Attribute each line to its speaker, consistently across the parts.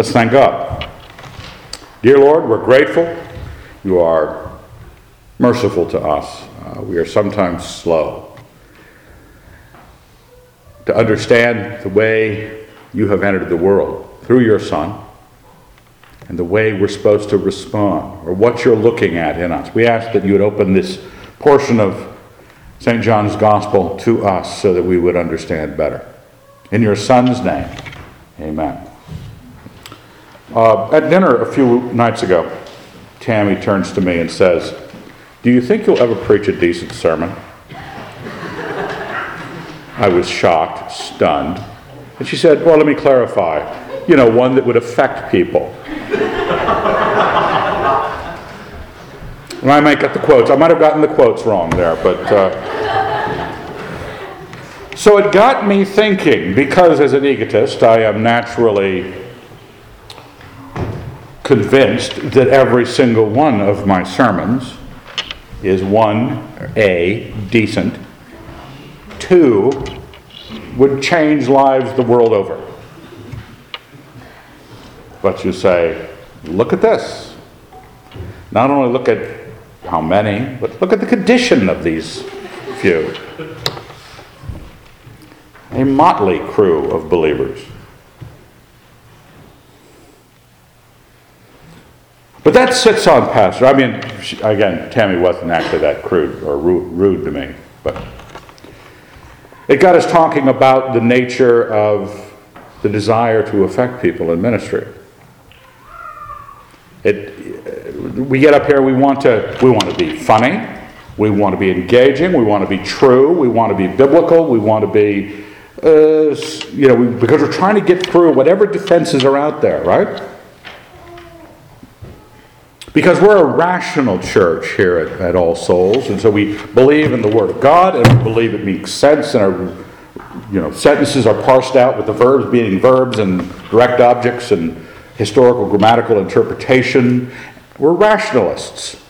Speaker 1: Let's thank God. Dear Lord, we're grateful. You are merciful to us. Uh, we are sometimes slow to understand the way you have entered the world through your Son and the way we're supposed to respond or what you're looking at in us. We ask that you would open this portion of St. John's Gospel to us so that we would understand better. In your Son's name, amen. Uh, at dinner a few nights ago, Tammy turns to me and says, Do you think you'll ever preach a decent sermon? I was shocked, stunned. And she said, Well, let me clarify. You know, one that would affect people. and I might get the quotes. I might have gotten the quotes wrong there, but. Uh, so it got me thinking, because as an egotist, I am naturally convinced that every single one of my sermons is one, A, decent, two, would change lives the world over. But you say, look at this. Not only look at how many, but look at the condition of these few a motley crew of believers. But that sits on pastor. I mean, again, Tammy wasn't actually that crude or rude to me, but it got us talking about the nature of the desire to affect people in ministry. It, we get up here, we want to, we want to be funny, we want to be engaging, we want to be true, we want to be biblical, we want to be uh, you know, we, because we're trying to get through whatever defenses are out there, right? Because we're a rational church here at, at, All Souls, and so we believe in the Word of God, and we believe it makes sense, and our you know sentences are parsed out with the verbs being verbs and direct objects and historical grammatical interpretation. We're rationalists.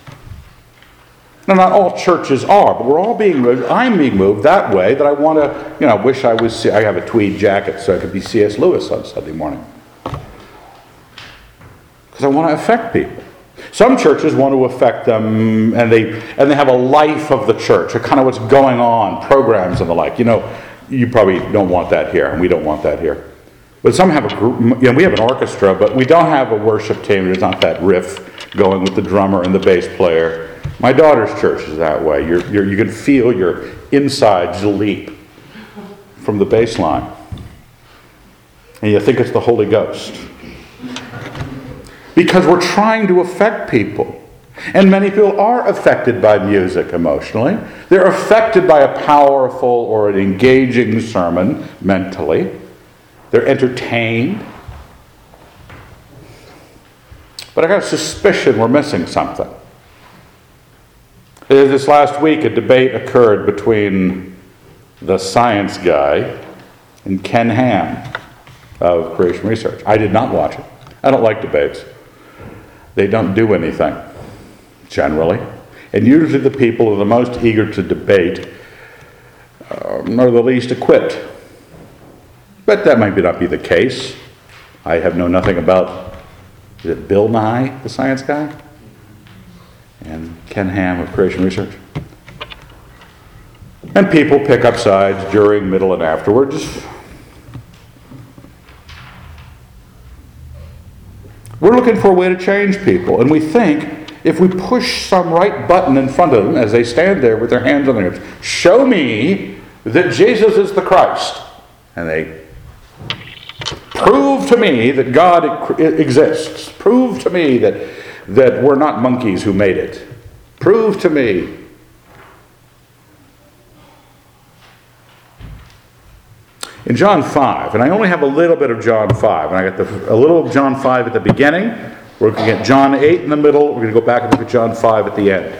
Speaker 1: Now, not all churches are, but we're all being moved. I'm being moved that way that I want to, you know, wish I was, I have a tweed jacket so I could be C.S. Lewis on Sunday morning. Because I want to affect people. Some churches want to affect them and they, and they have a life of the church, a kind of what's going on, programs and the like. You know, you probably don't want that here, and we don't want that here. But some have a group, you know, we have an orchestra, but we don't have a worship team. There's not that riff going with the drummer and the bass player. My daughter's church is that way. You're, you're, you can feel your insides leap from the bass line. And you think it's the Holy Ghost. Because we're trying to affect people. And many people are affected by music emotionally. They're affected by a powerful or an engaging sermon mentally. They're entertained. But I got a suspicion we're missing something. Uh, this last week, a debate occurred between the science guy and Ken Ham of Creation Research. I did not watch it. I don't like debates. They don't do anything, generally. And usually the people who are the most eager to debate um, are the least equipped. But that might not be the case. I have known nothing about, is it Bill Nye, the science guy? and Ken Ham of Creation Research. And people pick up sides during, middle, and afterwards. We're looking for a way to change people, and we think if we push some right button in front of them as they stand there with their hands on their hips, show me that Jesus is the Christ. And they prove to me that God exists. Prove to me that that we're not monkeys who made it. Prove to me. In John 5, and I only have a little bit of John 5, and I got the, a little of John 5 at the beginning. We're going to get John 8 in the middle. We're going to go back and look at John 5 at the end.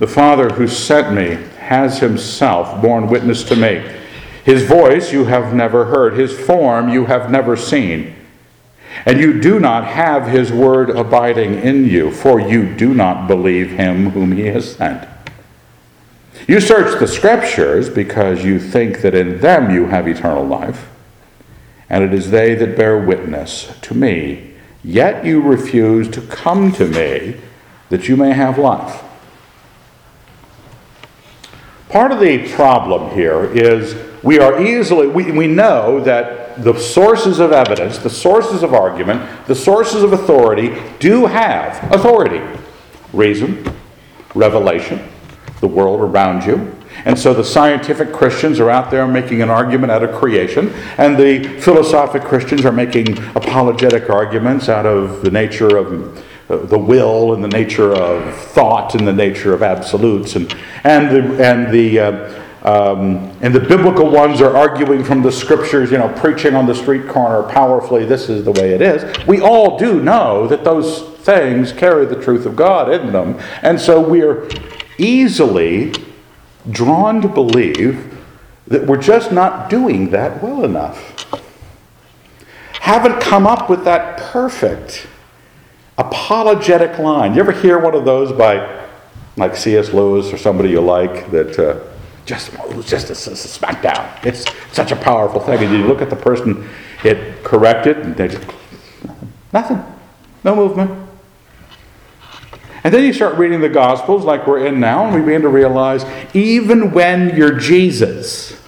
Speaker 1: The Father who sent me has himself borne witness to me. His voice you have never heard, his form you have never seen and you do not have his word abiding in you, for you do not believe him whom he has sent. You search the scriptures because you think that in them you have eternal life, and it is they that bear witness to me. Yet you refuse to come to me that you may have life. Part of the problem here is we are easily, we, we know that the sources of evidence, the sources of argument, the sources of authority do have authority. Reason, revelation, the world around you. And so the scientific Christians are out there making an argument out of creation, and the philosophic Christians are making apologetic arguments out of the nature of uh, the will and the nature of thought and the nature of absolutes. And, and the, and the uh, um, and the biblical ones are arguing from the scriptures, you know, preaching on the street corner powerfully, this is the way it is. We all do know that those things carry the truth of God in them. And so we're easily drawn to believe that we're just not doing that well enough. Haven't come up with that perfect apologetic line. You ever hear one of those by like C.S. Lewis or somebody you like that uh, just just a, a smackdown? It's such a powerful thing. And you look at the person it corrected, and they just nothing, no movement. And then you start reading the Gospels like we're in now, and we begin to realize even when you're Jesus,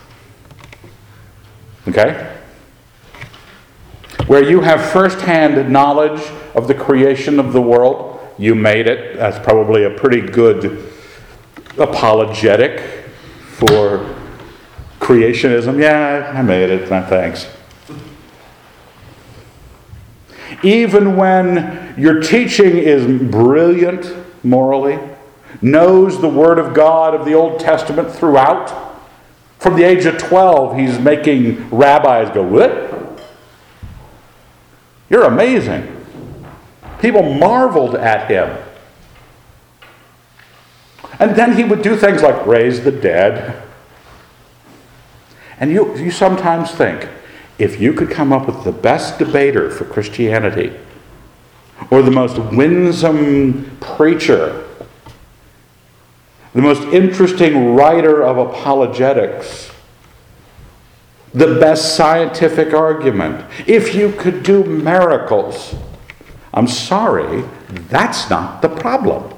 Speaker 1: okay, where you have firsthand knowledge of the creation of the world, you made it. That's probably a pretty good apologetic for creationism. Yeah, I made it. Thanks. Even when your teaching is brilliant morally, knows the Word of God of the Old Testament throughout, from the age of 12, he's making rabbis go, What? You're amazing. People marveled at him. And then he would do things like raise the dead. And you, you sometimes think, if you could come up with the best debater for Christianity, or the most winsome preacher, the most interesting writer of apologetics, the best scientific argument, if you could do miracles, I'm sorry, that's not the problem.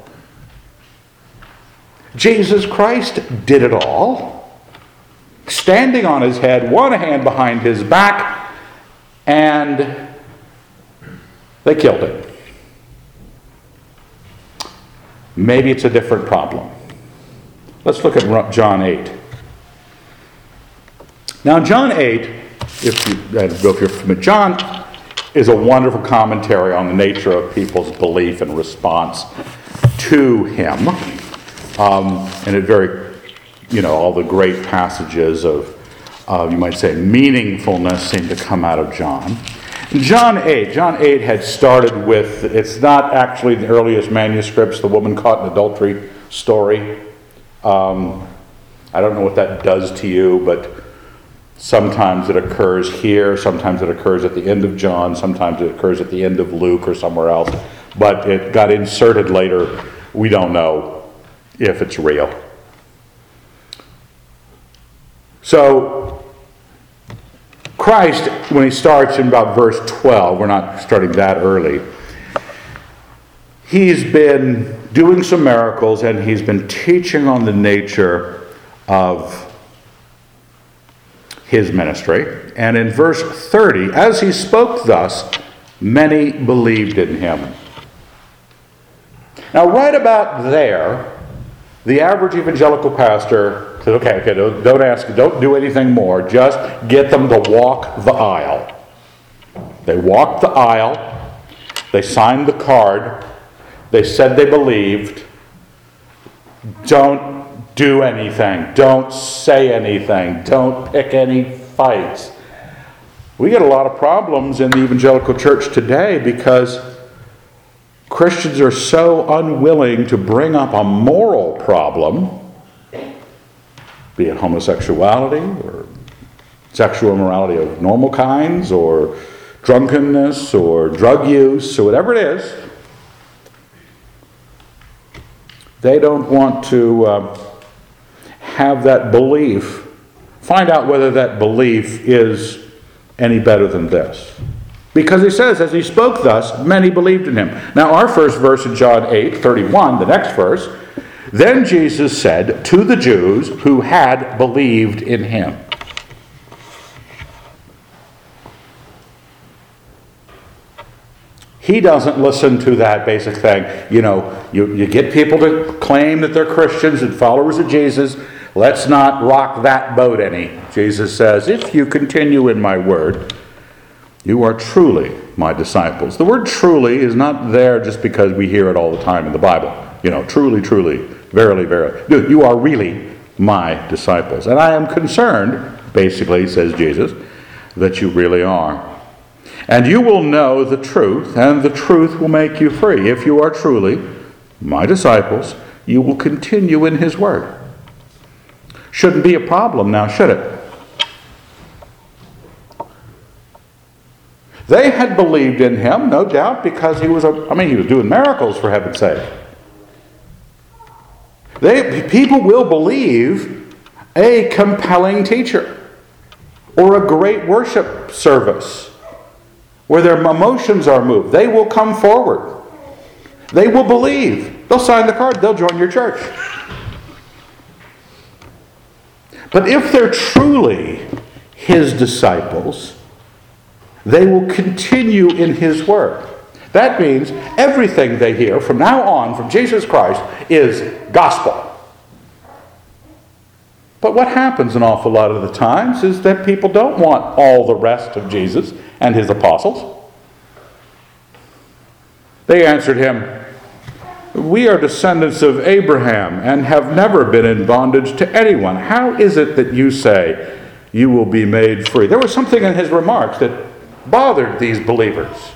Speaker 1: Jesus Christ did it all standing on his head, one hand behind his back, and they killed him. Maybe it's a different problem. Let's look at John 8. Now, John 8, if you, know if you're familiar, John is a wonderful commentary on the nature of people's belief and response to him. Um, and it very you know, all the great passages of, uh, you might say, meaningfulness seem to come out of John. John 8, John 8 had started with, it's not actually the earliest manuscripts, the woman caught in adultery story. Um, I don't know what that does to you, but sometimes it occurs here, sometimes it occurs at the end of John, sometimes it occurs at the end of Luke or somewhere else. But it got inserted later. We don't know if it's real. So, Christ, when he starts in about verse 12, we're not starting that early, he's been doing some miracles and he's been teaching on the nature of his ministry. And in verse 30, as he spoke thus, many believed in him. Now, right about there, the average evangelical pastor Said, okay, okay, don't, don't ask, don't do anything more. Just get them to walk the aisle. They walked the aisle. They signed the card. They said they believed. Don't do anything. Don't say anything. Don't pick any fights. We get a lot of problems in the evangelical church today because Christians are so unwilling to bring up a moral problem be it homosexuality or sexual immorality of normal kinds or drunkenness or drug use or whatever it is, they don't want to uh, have that belief, find out whether that belief is any better than this. Because he says, as he spoke thus, many believed in him. Now, our first verse in John 8 31, the next verse, then Jesus said to the Jews who had believed in him. He doesn't listen to that basic thing. You know, you, you get people to claim that they're Christians and followers of Jesus. Let's not rock that boat any. Jesus says, If you continue in my word, you are truly my disciples. The word truly is not there just because we hear it all the time in the Bible. You know, truly, truly, verily, verily. You are really my disciples. And I am concerned, basically, says Jesus, that you really are. And you will know the truth, and the truth will make you free. If you are truly my disciples, you will continue in his word. Shouldn't be a problem now, should it? They had believed in him, no doubt, because he was a, I mean, he was doing miracles for heaven's sake. They, people will believe a compelling teacher or a great worship service where their emotions are moved. They will come forward. They will believe. They'll sign the card. They'll join your church. But if they're truly his disciples, they will continue in his word. That means everything they hear from now on from Jesus Christ is gospel. But what happens an awful lot of the times is that people don't want all the rest of Jesus and his apostles. They answered him, We are descendants of Abraham and have never been in bondage to anyone. How is it that you say you will be made free? There was something in his remarks that bothered these believers.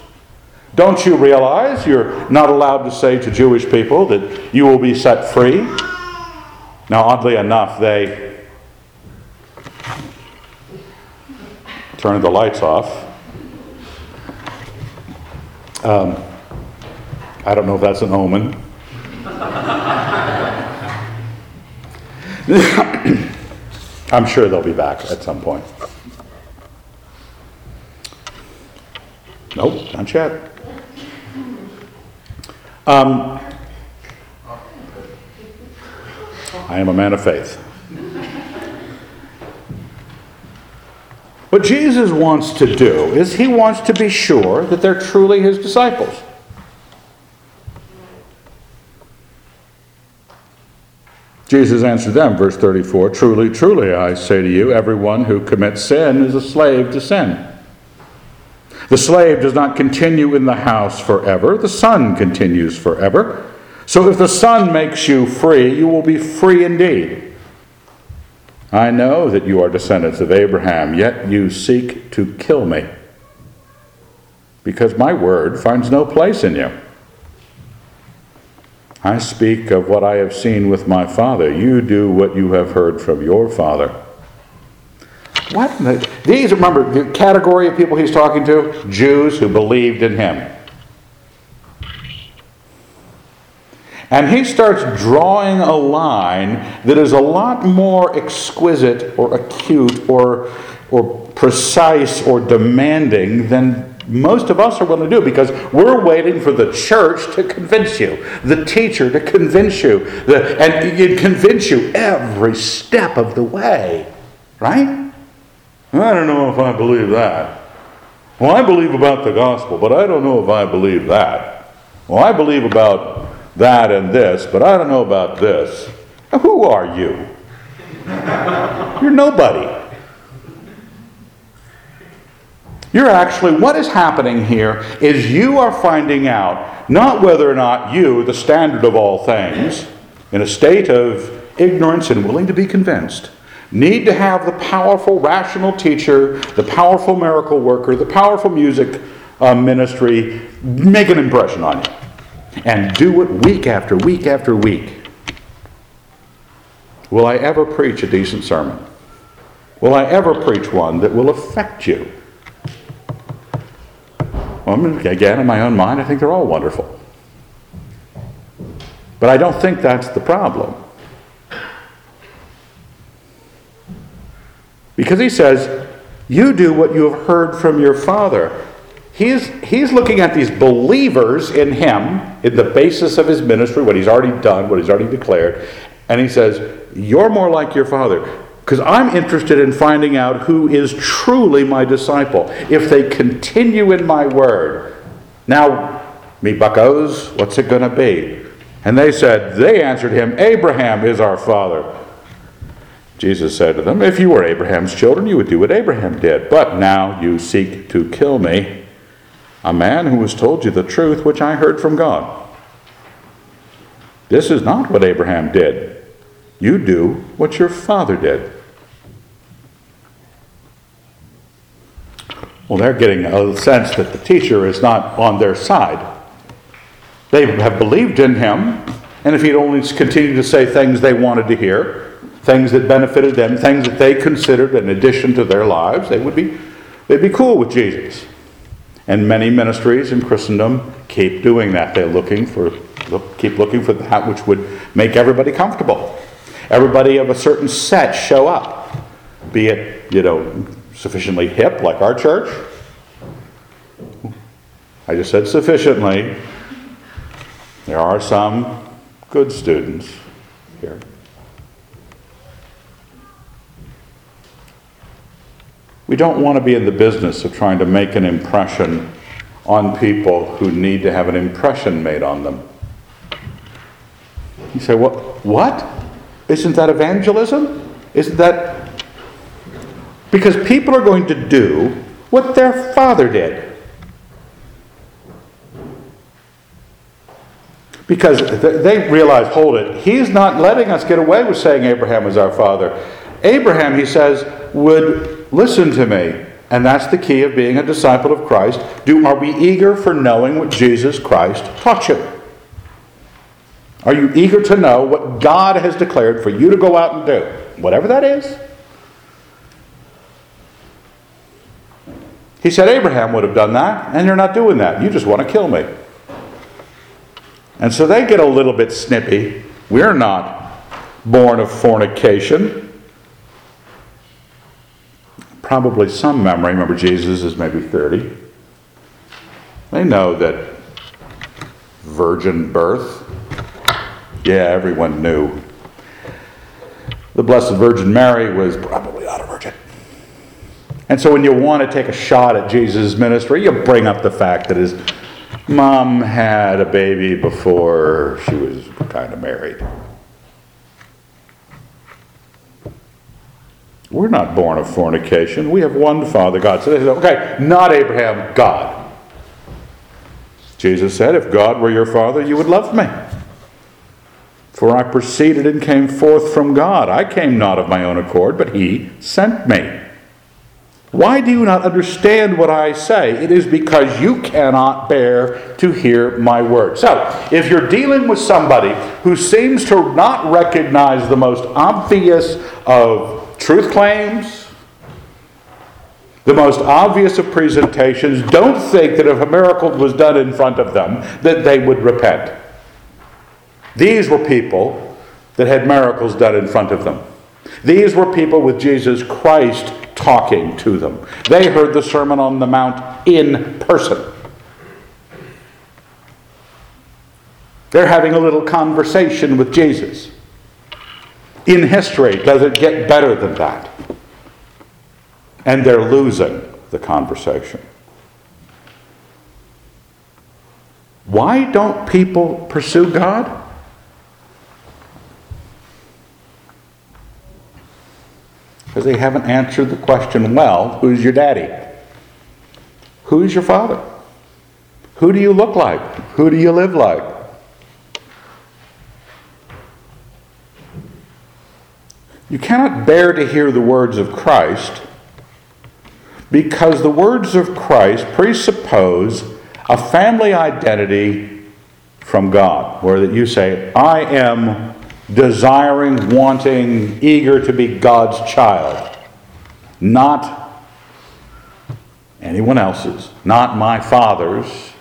Speaker 1: Don't you realize you're not allowed to say to Jewish people that you will be set free? Now, oddly enough, they turning the lights off. Um, I don't know if that's an omen. I'm sure they'll be back at some point. Nope, not yet. Um, I am a man of faith. What Jesus wants to do is he wants to be sure that they're truly his disciples. Jesus answered them, verse 34 Truly, truly, I say to you, everyone who commits sin is a slave to sin. The slave does not continue in the house forever, the son continues forever. So if the son makes you free, you will be free indeed. I know that you are descendants of Abraham, yet you seek to kill me, because my word finds no place in you. I speak of what I have seen with my father. You do what you have heard from your father. What? These, remember, the category of people he's talking to? Jews who believed in him. And he starts drawing a line that is a lot more exquisite or acute or, or precise or demanding than most of us are willing to do because we're waiting for the church to convince you, the teacher to convince you, the, and convince you every step of the way. Right? I don't know if I believe that. Well, I believe about the gospel, but I don't know if I believe that. Well, I believe about that and this, but I don't know about this. Now, who are you? You're nobody. You're actually, what is happening here is you are finding out not whether or not you, the standard of all things, in a state of ignorance and willing to be convinced, need to have the powerful, rational teacher, the powerful miracle worker, the powerful music uh, ministry make an impression on you and do it week after week after week. Will I ever preach a decent sermon? Will I ever preach one that will affect you? Well, again, in my own mind, I think they're all wonderful. But I don't think that's the problem. Because he says, You do what you have heard from your father. He's, he's looking at these believers in him, in the basis of his ministry, what he's already done, what he's already declared, and he says, You're more like your father. Because I'm interested in finding out who is truly my disciple. If they continue in my word. Now, me buckos, what's it going to be? And they said, They answered him, Abraham is our father. Jesus said to them, If you were Abraham's children, you would do what Abraham did. But now you seek to kill me, a man who has told you the truth which I heard from God. This is not what Abraham did. You do what your father did. Well, they're getting a sense that the teacher is not on their side. They have believed in him, and if he'd only continued to say things they wanted to hear, things that benefited them, things that they considered an addition to their lives, they would be, they'd be cool with Jesus. And many ministries in Christendom keep doing that. They're looking for, keep looking for that which would make everybody comfortable. Everybody of a certain set show up, be it, you know, sufficiently hip like our church. I just said sufficiently. There are some good students here. We don't want to be in the business of trying to make an impression on people who need to have an impression made on them. You say, what? What? Isn't that evangelism? Isn't that. Because people are going to do what their father did. Because they realize, hold it, he's not letting us get away with saying Abraham is our father. Abraham, he says, would Listen to me. And that's the key of being a disciple of Christ. Do, are we eager for knowing what Jesus Christ taught you? Are you eager to know what God has declared for you to go out and do? Whatever that is. He said Abraham would have done that, and you're not doing that. You just want to kill me. And so they get a little bit snippy. We're not born of fornication probably some memory. Remember, Jesus is maybe 30. They know that virgin birth, yeah, everyone knew. The Blessed Virgin Mary was probably not a virgin. And so when you want to take a shot at Jesus' ministry, you bring up the fact that his mom had a baby before she was kind of married. We're not born of fornication. We have one Father, God. So they said, okay, not Abraham, God. Jesus said, if God were your Father, you would love me. For I proceeded and came forth from God. I came not of my own accord, but He sent me. Why do you not understand what I say? It is because you cannot bear to hear my word. So, if you're dealing with somebody who seems to not recognize the most obvious of truth claims, the most obvious of presentations, don't think that if a miracle was done in front of them, that they would repent. These were people that had miracles done in front of them. These were people with Jesus Christ talking to them. They heard the Sermon on the Mount in person. They're having a little conversation with Jesus in history does it get better than that? And they're losing the conversation. Why don't people pursue God? Because they haven't answered the question well who's your daddy? Who's your father? Who do you look like? Who do you live like? You cannot bear to hear the words of Christ because the words of Christ presuppose a family identity from God, where that you say, I am desiring, wanting, eager to be God's child, not anyone else's, not my father's,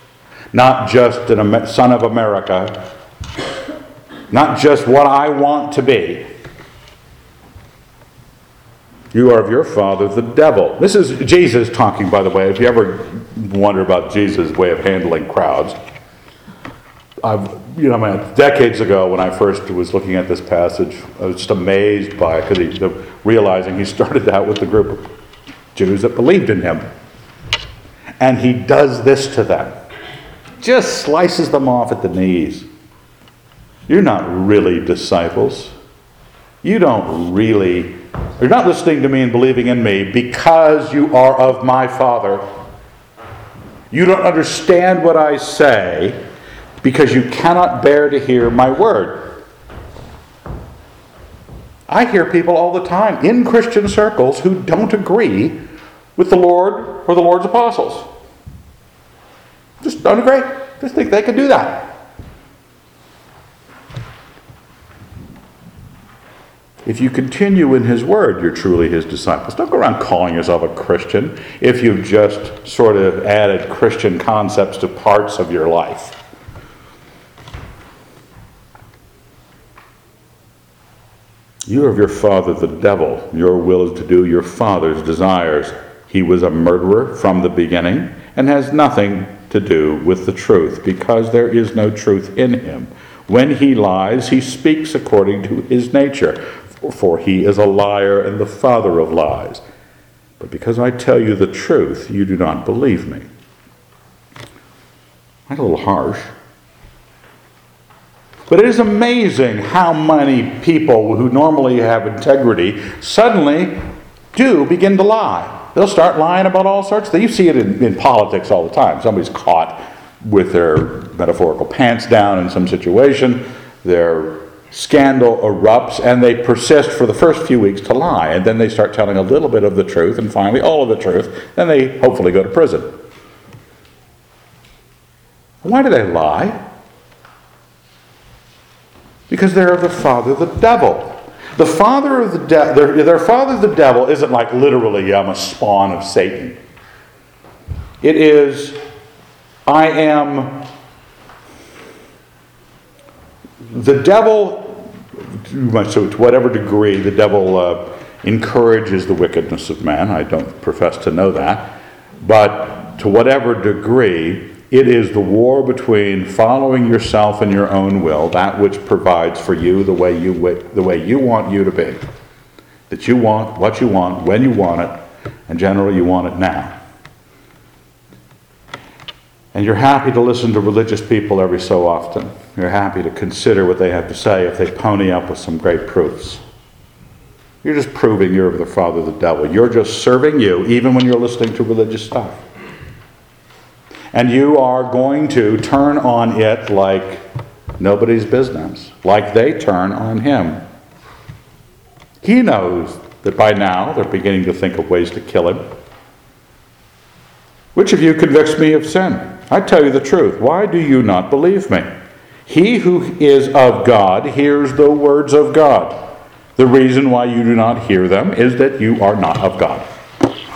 Speaker 1: not just a son of America, not just what I want to be You are of your father, the devil. This is Jesus talking, by the way. If you ever wonder about Jesus' way of handling crowds, I've, you know, decades ago when I first was looking at this passage, I was just amazed by it because the, realizing he started out with the group of Jews that believed in him. And he does this to them just slices them off at the knees. You're not really disciples. You don't really you're not listening to me and believing in me because you are of my Father. You don't understand what I say because you cannot bear to hear my word. I hear people all the time in Christian circles who don't agree with the Lord or the Lord's apostles. Just don't agree. Just think they can do that. If you continue in His Word, you're truly His disciples. Don't go around calling yourself a Christian if you've just sort of added Christian concepts to parts of your life. You are of your father, the devil. Your will is to do your father's desires. He was a murderer from the beginning and has nothing to do with the truth because there is no truth in him. When he lies, he speaks according to his nature for he is a liar and the father of lies. But because I tell you the truth, you do not believe me. That's a little harsh. But it is amazing how many people who normally have integrity suddenly do begin to lie. They'll start lying about all sorts. You see it in, in politics all the time. Somebody's caught with their metaphorical pants down in some situation. They're scandal erupts and they persist for the first few weeks to lie. And then they start telling a little bit of the truth and finally all of the truth. Then they hopefully go to prison. Why do they lie? Because they're of the father, the devil. The father of the devil, their, their father, the devil, isn't like literally, I'm a spawn of Satan. It is, I am the devil so to whatever degree the devil uh, encourages the wickedness of man, I don't profess to know that, but to whatever degree, it is the war between following yourself and your own will, that which provides for you the way you, the way you want you to be. That you want what you want, when you want it, and generally you want it now. And you're happy to listen to religious people every so often. You're happy to consider what they have to say if they pony up with some great proofs. You're just proving you're the father of the devil. You're just serving you, even when you're listening to religious stuff. And you are going to turn on it like nobody's business, like they turn on him. He knows that by now they're beginning to think of ways to kill him. Which of you convicts me of sin? I tell you the truth. Why do you not believe me? He who is of God hears the words of God. The reason why you do not hear them is that you are not of God.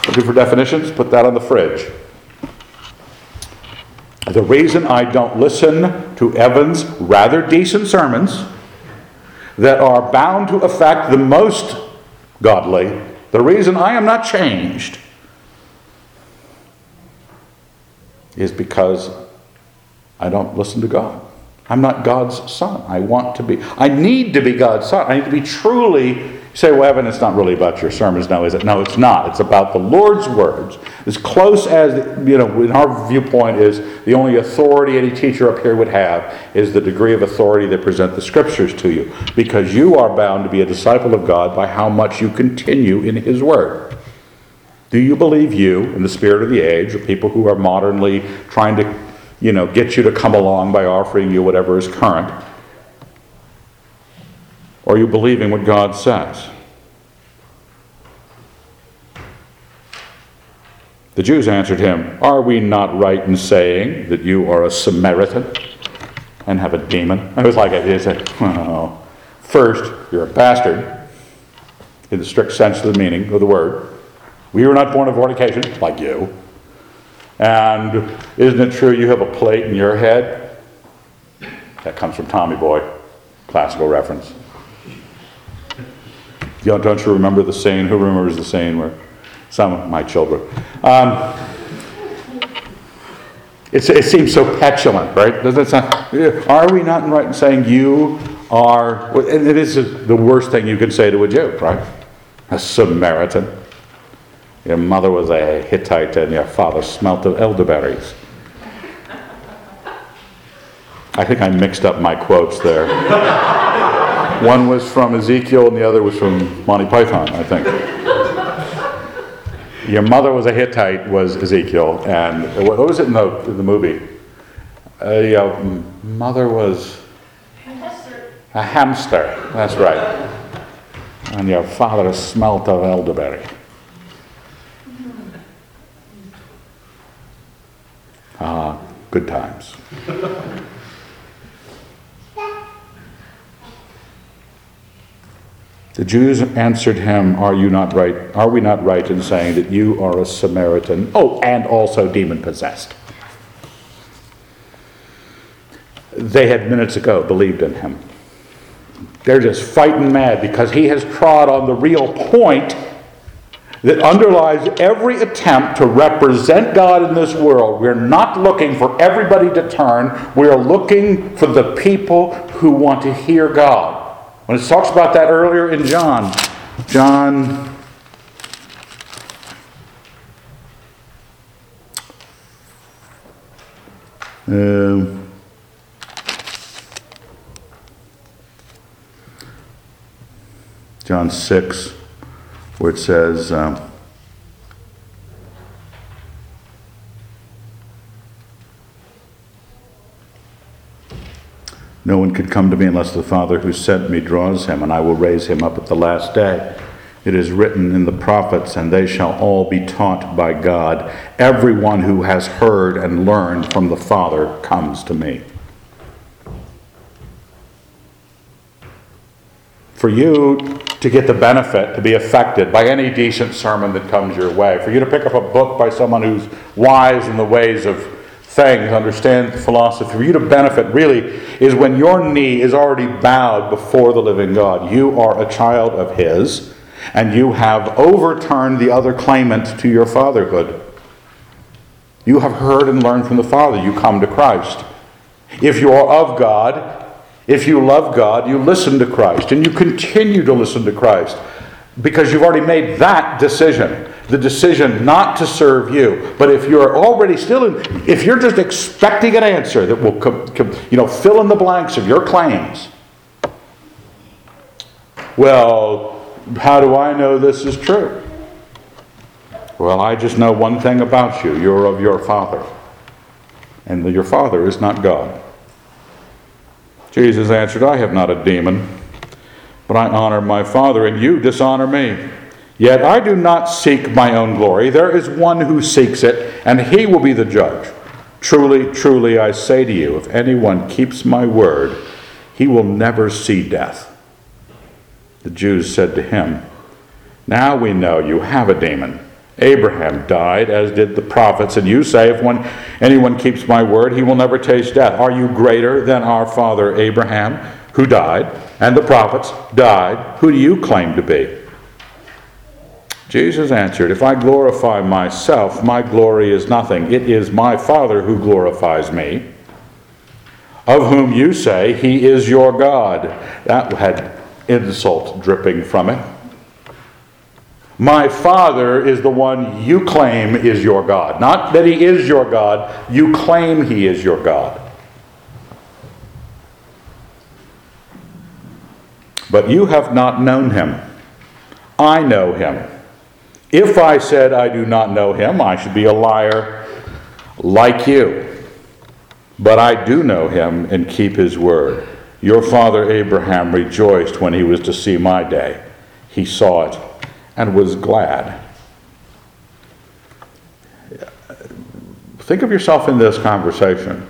Speaker 1: Looking for definitions? Put that on the fridge. The reason I don't listen to Evan's rather decent sermons that are bound to affect the most godly, the reason I am not changed is because I don't listen to God. I'm not God's son. I want to be. I need to be God's son. I need to be truly. say, well, Evan, it's not really about your sermons now, is it? No, it's not. It's about the Lord's words. As close as, you know, in our viewpoint, is the only authority any teacher up here would have is the degree of authority they present the scriptures to you. Because you are bound to be a disciple of God by how much you continue in His word. Do you believe you, in the spirit of the age, or people who are modernly trying to, you know, get you to come along by offering you whatever is current? Or are you believing what God says? The Jews answered him, Are we not right in saying that you are a Samaritan and have a demon? I was like, I said, well, first, you're a bastard, in the strict sense of the meaning of the word. We were not born of fornication, like you. And isn't it true you have a plate in your head? That comes from Tommy Boy, classical reference. Don't don't you remember the saying? Who remembers the saying where some of my children? Um, it seems so petulant, right? Doesn't it sound, are we not right in saying you are, and it is the worst thing you can say to a Jew, right? A Samaritan. Your mother was a Hittite and your father smelt of elderberries. I think I mixed up my quotes there. One was from Ezekiel and the other was from Monty Python, I think. Your mother was a Hittite, was Ezekiel, and what was it in the, in the movie? Uh, your mother was a hamster, that's right. And your father smelt of elderberry. Ah, good times. The Jews answered him, Are you not right? Are we not right in saying that you are a Samaritan? Oh, and also demon possessed. They had minutes ago believed in him. They're just fighting mad because he has trod on the real point that underlies every attempt to represent God in this world. We're not looking for everybody to turn, we are looking for the people who want to hear God. When it talks about that earlier in John, John uh, John 6, where it says, um, No one could come to me unless the Father who sent me draws him, and I will raise him up at the last day. It is written in the prophets, and they shall all be taught by God. Everyone who has heard and learned from the Father comes to me. For you to get the benefit, to be affected by any decent sermon that comes your way, for you to pick up a book by someone who's wise in the ways of things, understand philosophy, for you to benefit really is when your knee is already bowed before the living God. You are a child of His, and you have overturned the other claimant to your fatherhood. You have heard and learned from the Father. You come to Christ. If you are of God, if you love God, you listen to Christ, and you continue to listen to Christ because you've already made that decision the decision not to serve you. But if you're already still in, if you're just expecting an answer that will, com, com, you know, fill in the blanks of your claims, well, how do I know this is true? Well, I just know one thing about you you're of your father, and your father is not God. Jesus answered, I have not a demon, but I honor my father, and you dishonor me. Yet I do not seek my own glory. There is one who seeks it, and he will be the judge. Truly, truly, I say to you, if anyone keeps my word, he will never see death. The Jews said to him, Now we know you have a demon. Abraham died, as did the prophets, and you say, If one, anyone keeps my word, he will never taste death. Are you greater than our father Abraham, who died, and the prophets died? Who do you claim to be? Jesus answered, If I glorify myself, my glory is nothing. It is my Father who glorifies me, of whom you say he is your God. That had insult dripping from it. My Father is the one you claim is your God. Not that he is your God, you claim he is your God. But you have not known him. I know him. If I said I do not know him, I should be a liar like you. But I do know him and keep his word. Your father Abraham rejoiced when he was to see my day. He saw it and was glad. Think of yourself in this conversation.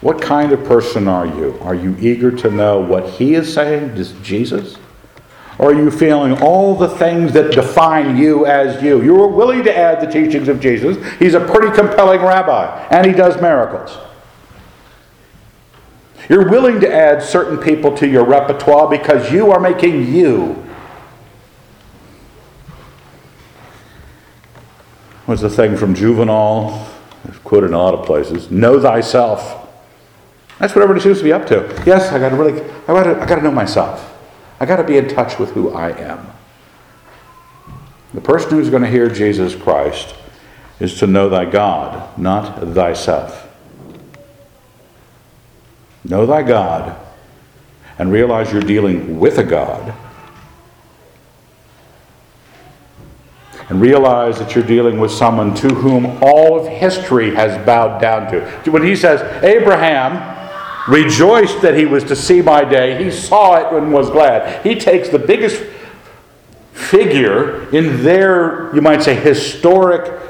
Speaker 1: What kind of person are you? Are you eager to know what he is saying, Jesus? Or are you feeling all the things that define you as you? You are willing to add the teachings of Jesus. He's a pretty compelling rabbi, and he does miracles. You're willing to add certain people to your repertoire because you are making you. What's the thing from Juvenal? It's quoted in a lot of places. Know thyself. That's what everybody seems to be up to. Yes, I got to really, I got to, I got to know myself. I got to be in touch with who I am. The person who's going to hear Jesus Christ is to know thy God, not thyself. Know thy God and realize you're dealing with a God. And realize that you're dealing with someone to whom all of history has bowed down to. When he says, Abraham rejoiced that he was to see my day, he saw it and was glad. He takes the biggest figure in their, you might say, historic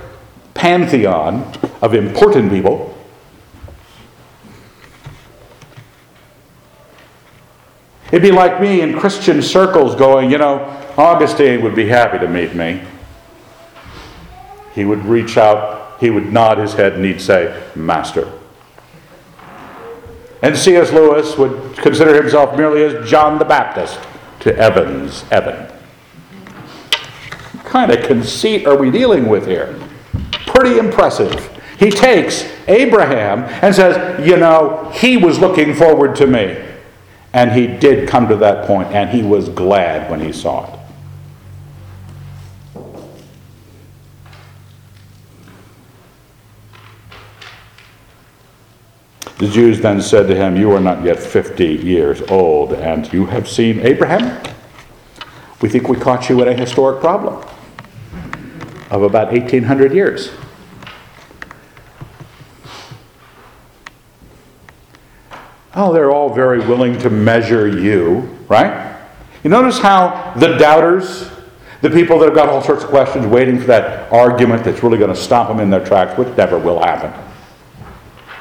Speaker 1: pantheon of important people It'd be like me in Christian circles going, you know, Augustine would be happy to meet me. He would reach out, he would nod his head, and he'd say, Master. And C.S. Lewis would consider himself merely as John the Baptist to Evans, Evan. What kind of conceit are we dealing with here? Pretty impressive. He takes Abraham and says, You know, he was looking forward to me. And he did come to that point, and he was glad when he saw it. The Jews then said to him, You are not yet 50 years old, and you have seen Abraham? We think we caught you at a historic problem of about 1800 years. Oh, they're all very willing to measure you, right? You notice how the doubters, the people that have got all sorts of questions waiting for that argument that's really going to stop them in their tracks, which never will happen.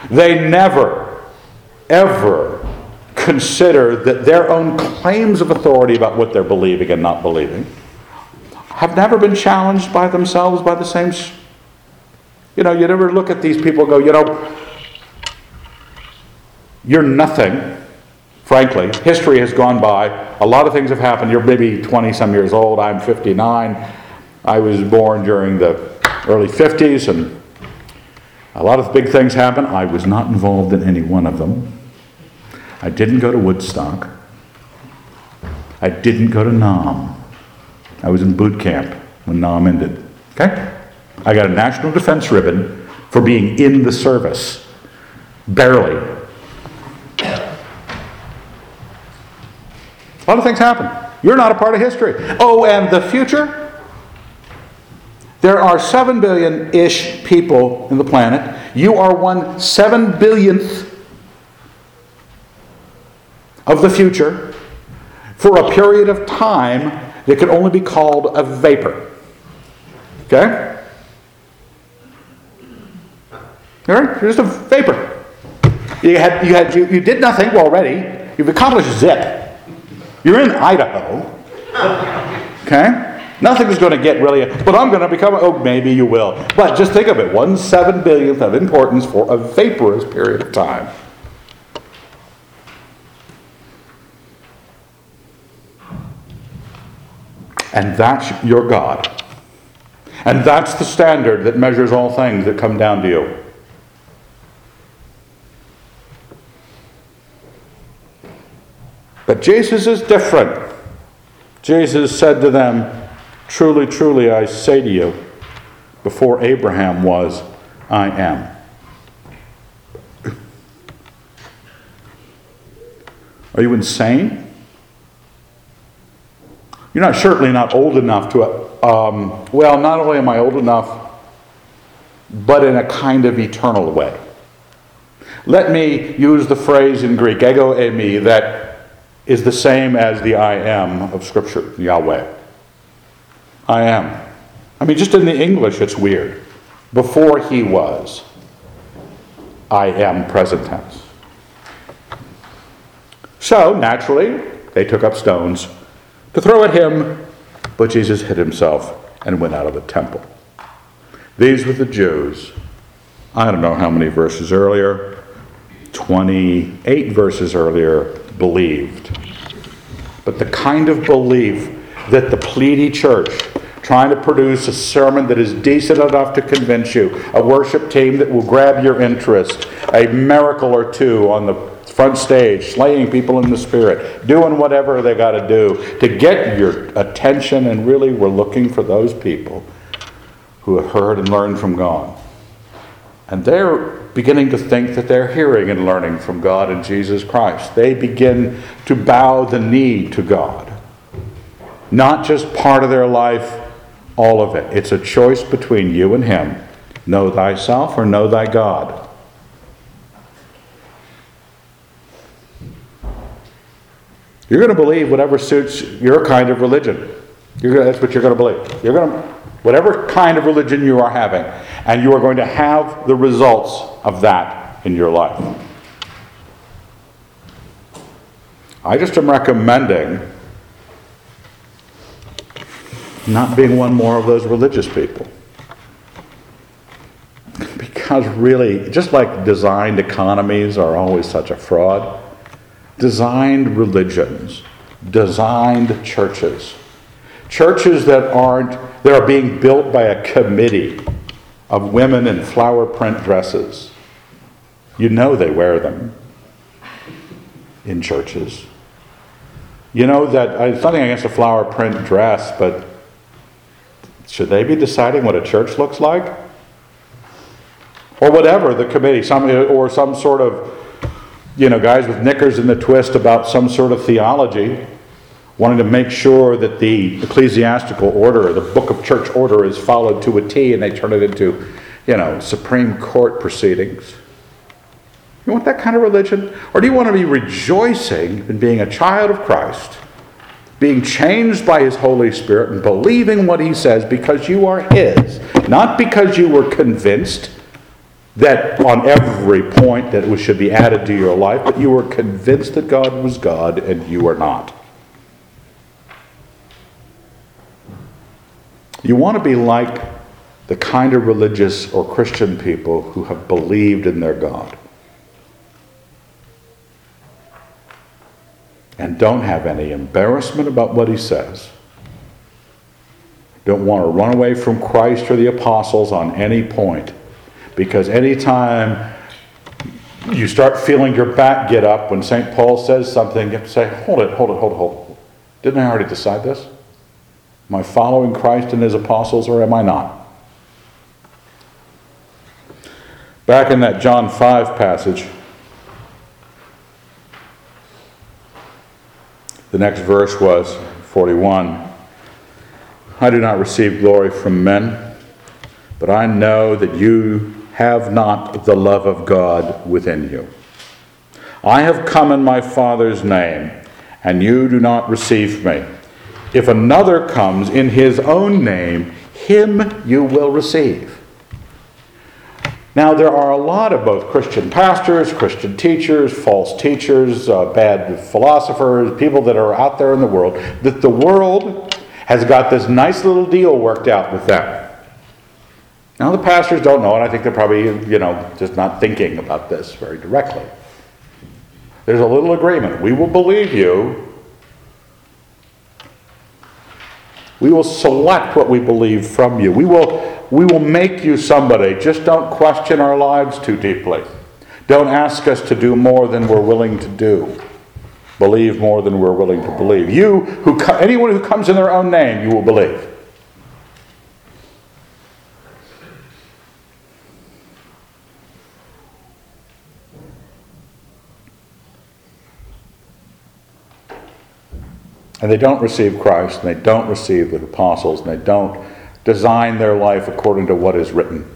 Speaker 1: They never, ever consider that their own claims of authority about what they're believing and not believing have never been challenged by themselves by the same. You know, you never look at these people and go, you know, you're nothing, frankly. History has gone by. A lot of things have happened. You're maybe 20 some years old. I'm 59. I was born during the early 50s, and a lot of big things happened. I was not involved in any one of them. I didn't go to Woodstock. I didn't go to Nam. I was in boot camp when Nam ended. Okay? I got a National Defense Ribbon for being in the service. Barely. A lot of things happen. You're not a part of history. Oh, and the future? There are 7 billion ish people in the planet. You are one seven billionth of the future for a period of time that could only be called a vapor. Okay? All right? You're just a vapor. You, had, you, had, you, you did nothing already. You've accomplished zip. You're in Idaho. Okay? Nothing's going to get really, but I'm going to become, oh, maybe you will. But just think of it one seven billionth of importance for a vaporous period of time. And that's your God. And that's the standard that measures all things that come down to you. But Jesus is different. Jesus said to them, Truly, truly, I say to you, before Abraham was, I am. Are you insane? You're not certainly not old enough to, um, well, not only am I old enough, but in a kind of eternal way. Let me use the phrase in Greek, ego eimi, that is the same as the I am of Scripture, Yahweh. I am. I mean, just in the English, it's weird. Before he was, I am present tense. So, naturally, they took up stones to throw at him, but Jesus hid himself and went out of the temple. These were the Jews. I don't know how many verses earlier, 28 verses earlier, believed. But the kind of belief that the Pleiadi church, trying to produce a sermon that is decent enough to convince you, a worship team that will grab your interest, a miracle or two on the front stage, slaying people in the spirit, doing whatever they got to do to get your attention, and really we're looking for those people who have heard and learned from God. And they're beginning to think that they're hearing and learning from God and Jesus Christ. They begin to bow the knee to God. Not just part of their life, all of it. It's a choice between you and Him. Know thyself or know thy God. You're going to believe whatever suits your kind of religion. Gonna, that's what you're going to believe. You're going to whatever kind of religion you are having, and you are going to have the results of that in your life. I just am recommending not being one more of those religious people. Because really, just like designed economies are always such a fraud, designed religions, designed churches, churches that aren't that are being built by a committee of women in flower print dresses. You know they wear them in churches. You know that uh, it's nothing against a flower print dress, but should they be deciding what a church looks like? Or whatever the committee, some or some sort of you know guys with knickers in the twist about some sort of theology wanting to make sure that the ecclesiastical order, the book of church order, is followed to a T and they turn it into, you know, Supreme Court proceedings. You want that kind of religion? Or do you want to be rejoicing in being a child of Christ, being changed by His Holy Spirit, and believing what He says because you are His, not because you were convinced that on every point that it should be added to your life, but you were convinced that God was God and you are not? You want to be like the kind of religious or Christian people who have believed in their God and don't have any embarrassment about what he says. Don't want to run away from Christ or the apostles on any point because anytime you start feeling your back get up when St. Paul says something, you say, hold it, hold it, hold it, hold it. Didn't I already decide this? Am I following Christ and his apostles or am I not? Back in that John 5 passage, the next verse was 41. I do not receive glory from men, but I know that you have not the love of God within you. I have come in my Father's name, and you do not receive me. If another comes in his own name, him you will receive. Now, there are a lot of both Christian pastors, Christian teachers, false teachers, uh, bad philosophers, people that are out there in the world, that the world has got this nice little deal worked out with them. Now, the pastors don't know, and I think they're probably, you know, just not thinking about this very directly. There's a little agreement. We will believe you We will select what we believe from you. We will, we will make you somebody. Just don't question our lives too deeply. Don't ask us to do more than we're willing to do. Believe more than we're willing to believe. You, who, anyone who comes in their own name, you will believe. and they don't receive Christ, and they don't receive the apostles, and they don't design their life according to what is written.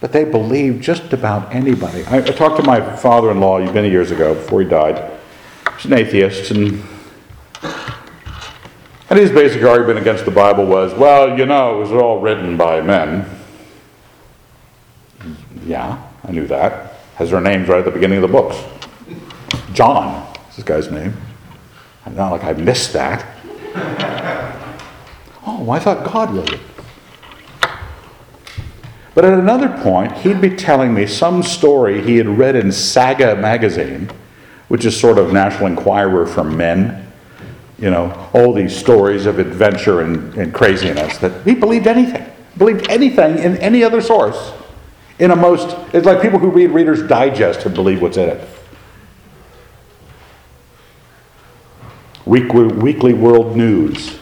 Speaker 1: But they believe just about anybody. I, I talked to my father in law many years ago, before he died. He's an atheist, and, and his basic argument against the Bible was well, you know, it was all written by men. Yeah, I knew that. Has their names right at the beginning of the books. John is this guy's name. Not like I missed that. Oh, I thought God wrote it. But at another point, he'd be telling me some story he had read in Saga magazine, which is sort of National Enquirer for men. You know, all these stories of adventure and, and craziness that he believed anything, believed anything in any other source. In a most, it's like people who read Reader's Digest and believe what's in it. Weekly, Weekly World News.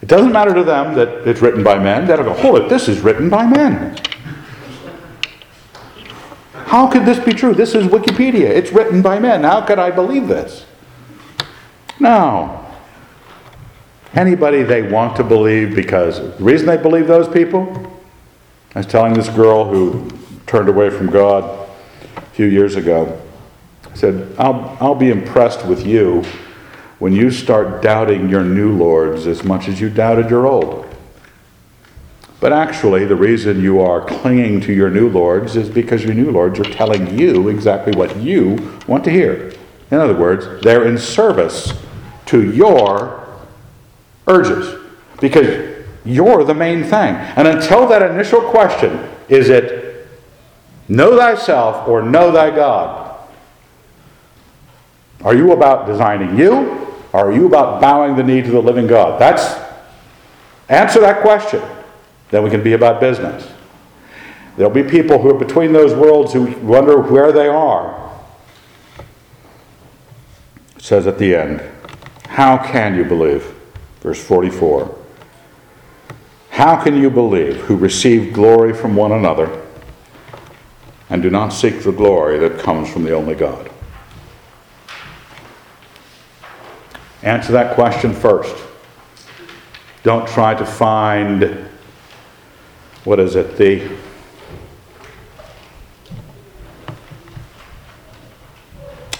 Speaker 1: It doesn't matter to them that it's written by men. They'll go, hold it, this is written by men. How could this be true? This is Wikipedia. It's written by men. How could I believe this? No. Anybody they want to believe because the reason they believe those people, I was telling this girl who turned away from God a few years ago, I said, I'll, I'll be impressed with you when you start doubting your new lords as much as you doubted your old. But actually, the reason you are clinging to your new lords is because your new lords are telling you exactly what you want to hear. In other words, they're in service to your urges because you're the main thing. And until that initial question, is it know thyself or know thy God? Are you about designing you? Or are you about bowing the knee to the living God? That's answer that question. Then we can be about business. There'll be people who are between those worlds who wonder where they are. It says at the end, How can you believe? Verse 44. How can you believe who receive glory from one another and do not seek the glory that comes from the only God? Answer that question first. Don't try to find, what is it, the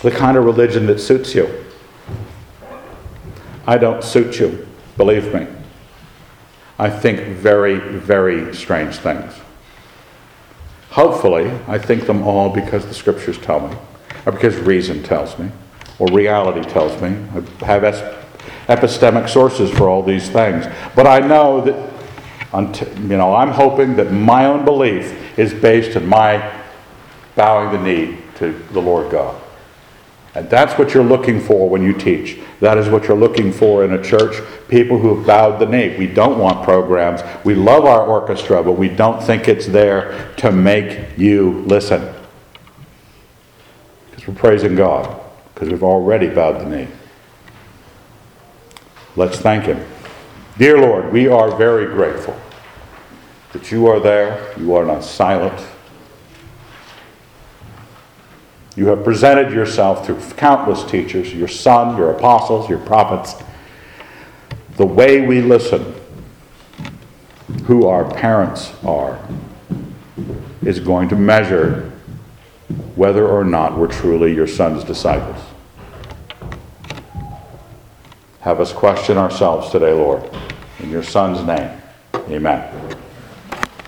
Speaker 1: the kind of religion that suits you. I don't suit you, believe me. I think very, very strange things. Hopefully, I think them all because the scriptures tell me, or because reason tells me, or reality tells me. I have epistemic sources for all these things. But I know that, you know, I'm hoping that my own belief is based in my bowing the knee to the Lord God. And that's what you're looking for when you teach. That is what you're looking for in a church. People who have bowed the knee. We don't want programs. We love our orchestra, but we don't think it's there to make you listen. Because we're praising God, because we've already bowed the knee. Let's thank Him. Dear Lord, we are very grateful that you are there. You are not silent. You have presented yourself through countless teachers, your son, your apostles, your prophets. The way we listen, who our parents are, is going to measure whether or not we're truly your son's disciples. Have us question ourselves today, Lord. In your son's name, amen.